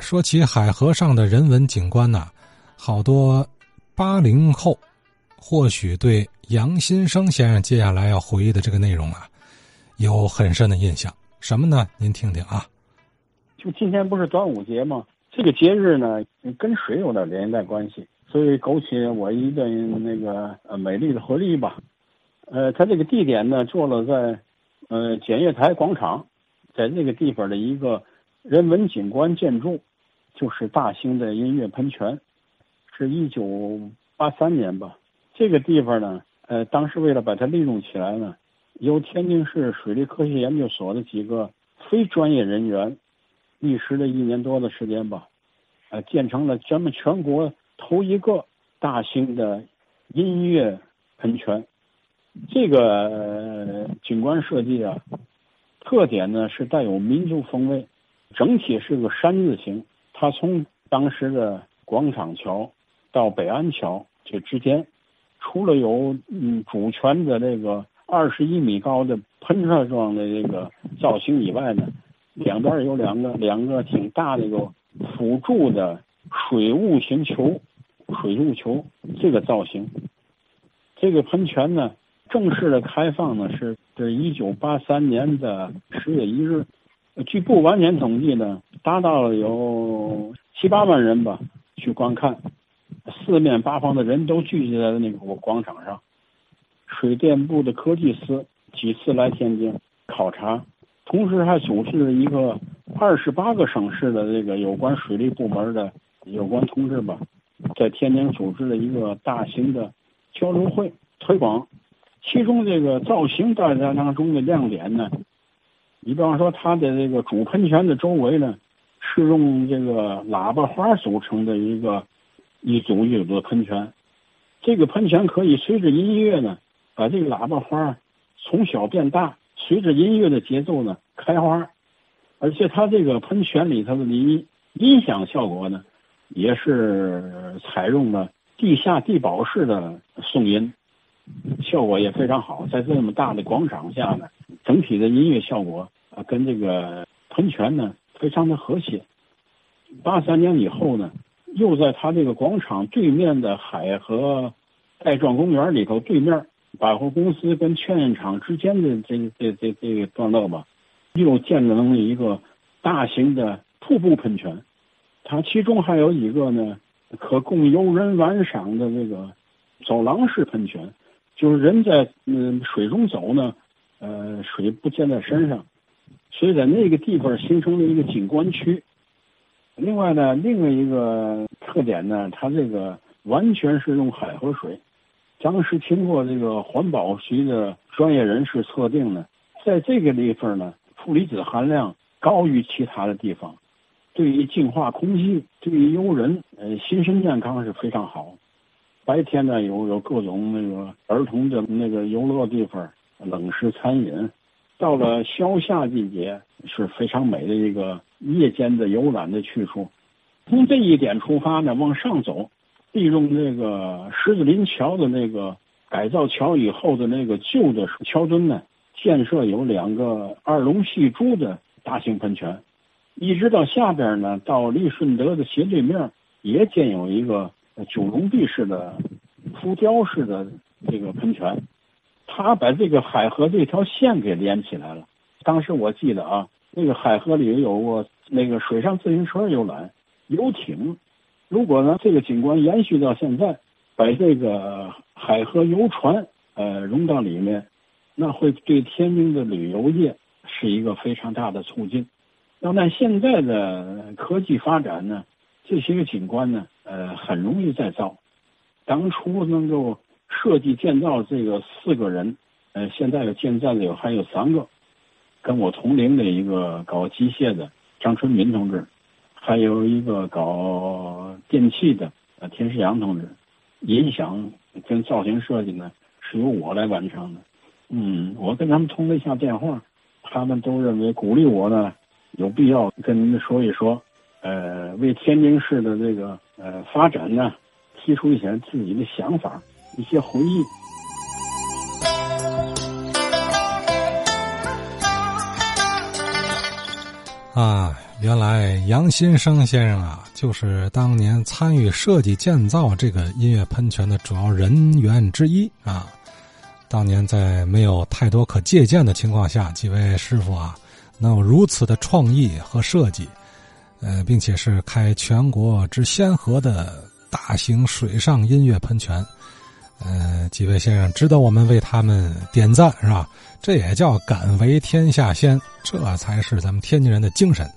说起海河上的人文景观呐，好多八零后或许对杨新生先生接下来要回忆的这个内容啊，有很深的印象。什么呢？您听听啊。就今天不是端午节吗？这个节日呢，跟水有点连带关系，所以勾起我一段那个呃美丽的回忆吧。呃，它这个地点呢，坐落在呃检阅台广场，在那个地方的一个人文景观建筑，就是大兴的音乐喷泉，是一九八三年吧。这个地方呢，呃，当时为了把它利用起来呢，由天津市水利科学研究所的几个非专业人员。历时了一年多的时间吧，呃，建成了咱们全国头一个大型的音乐喷泉。这个景观设计啊，特点呢是带有民族风味，整体是个山字形。它从当时的广场桥到北安桥这之间，除了有嗯主权的这个二十一米高的喷射状的这个造型以外呢。两边有两个两个挺大的一个辅助的水雾型球，水雾球这个造型。这个喷泉呢，正式的开放呢是是一九八三年的十月一日。据不完全统计呢，达到了有七八万人吧去观看，四面八方的人都聚集在那个广场上。水电部的科技司几次来天津考察。同时还组织了一个二十八个省市的这个有关水利部门的有关同志吧，在天津组织了一个大型的交流会推广。其中这个造型大家当中的亮点呢，你比方说它的这个主喷泉的周围呢，是用这个喇叭花组成的一个一组一组的喷泉。这个喷泉可以随着音乐呢，把这个喇叭花从小变大。随着音乐的节奏呢，开花，而且它这个喷泉里头的音音响效果呢，也是采用了地下地堡式的送音，效果也非常好。在这么大的广场下呢，整体的音乐效果啊，跟这个喷泉呢非常的和谐。八三年以后呢，又在它这个广场对面的海河带状公园里头对面。百货公司跟劝业场之间的这这这这个段落吧，又建成了一个大型的瀑布喷泉。它其中还有一个呢，可供游人玩赏的这个走廊式喷泉，就是人在嗯水中走呢，呃，水不溅在身上，所以在那个地方形成了一个景观区。另外呢，另外一个特点呢，它这个完全是用海河水。当时经过这个环保局的专业人士测定呢，在这个地方呢，负离子含量高于其他的地方，对于净化空气、对于游人呃心身健康是非常好。白天呢，有有各种那个儿童的那个游乐地方、冷食餐饮。到了消夏季节是非常美的一个夜间的游览的去处。从这一点出发呢，往上走。利用那个狮子林桥的那个改造桥以后的那个旧的桥墩呢，建设有两个二龙戏珠的大型喷泉，一直到下边呢，到利顺德的斜对面也建有一个九龙壁式的浮雕式的这个喷泉，他把这个海河这条线给连起来了。当时我记得啊，那个海河里有过那个水上自行车游览、游艇。如果呢，这个景观延续到现在，把这个海河游船呃融到里面，那会对天津的旅游业是一个非常大的促进。要按现在的科技发展呢，这些个景观呢，呃，很容易再造。当初能够设计建造这个四个人，呃，现在有建造的有还有三个，跟我同龄的一个搞机械的张春民同志。还有一个搞电器的呃田世阳同志，音响跟造型设计呢是由我来完成的。嗯，我跟他们通了一下电话，他们都认为鼓励我呢有必要跟您说一说，呃，为天津市的这个呃发展呢提出一些自己的想法，一些回忆。啊。原来杨新生先生啊，就是当年参与设计建造这个音乐喷泉的主要人员之一啊。当年在没有太多可借鉴的情况下，几位师傅啊，能有如此的创意和设计，呃，并且是开全国之先河的大型水上音乐喷泉，嗯，几位先生值得我们为他们点赞，是吧？这也叫敢为天下先，这才是咱们天津人的精神。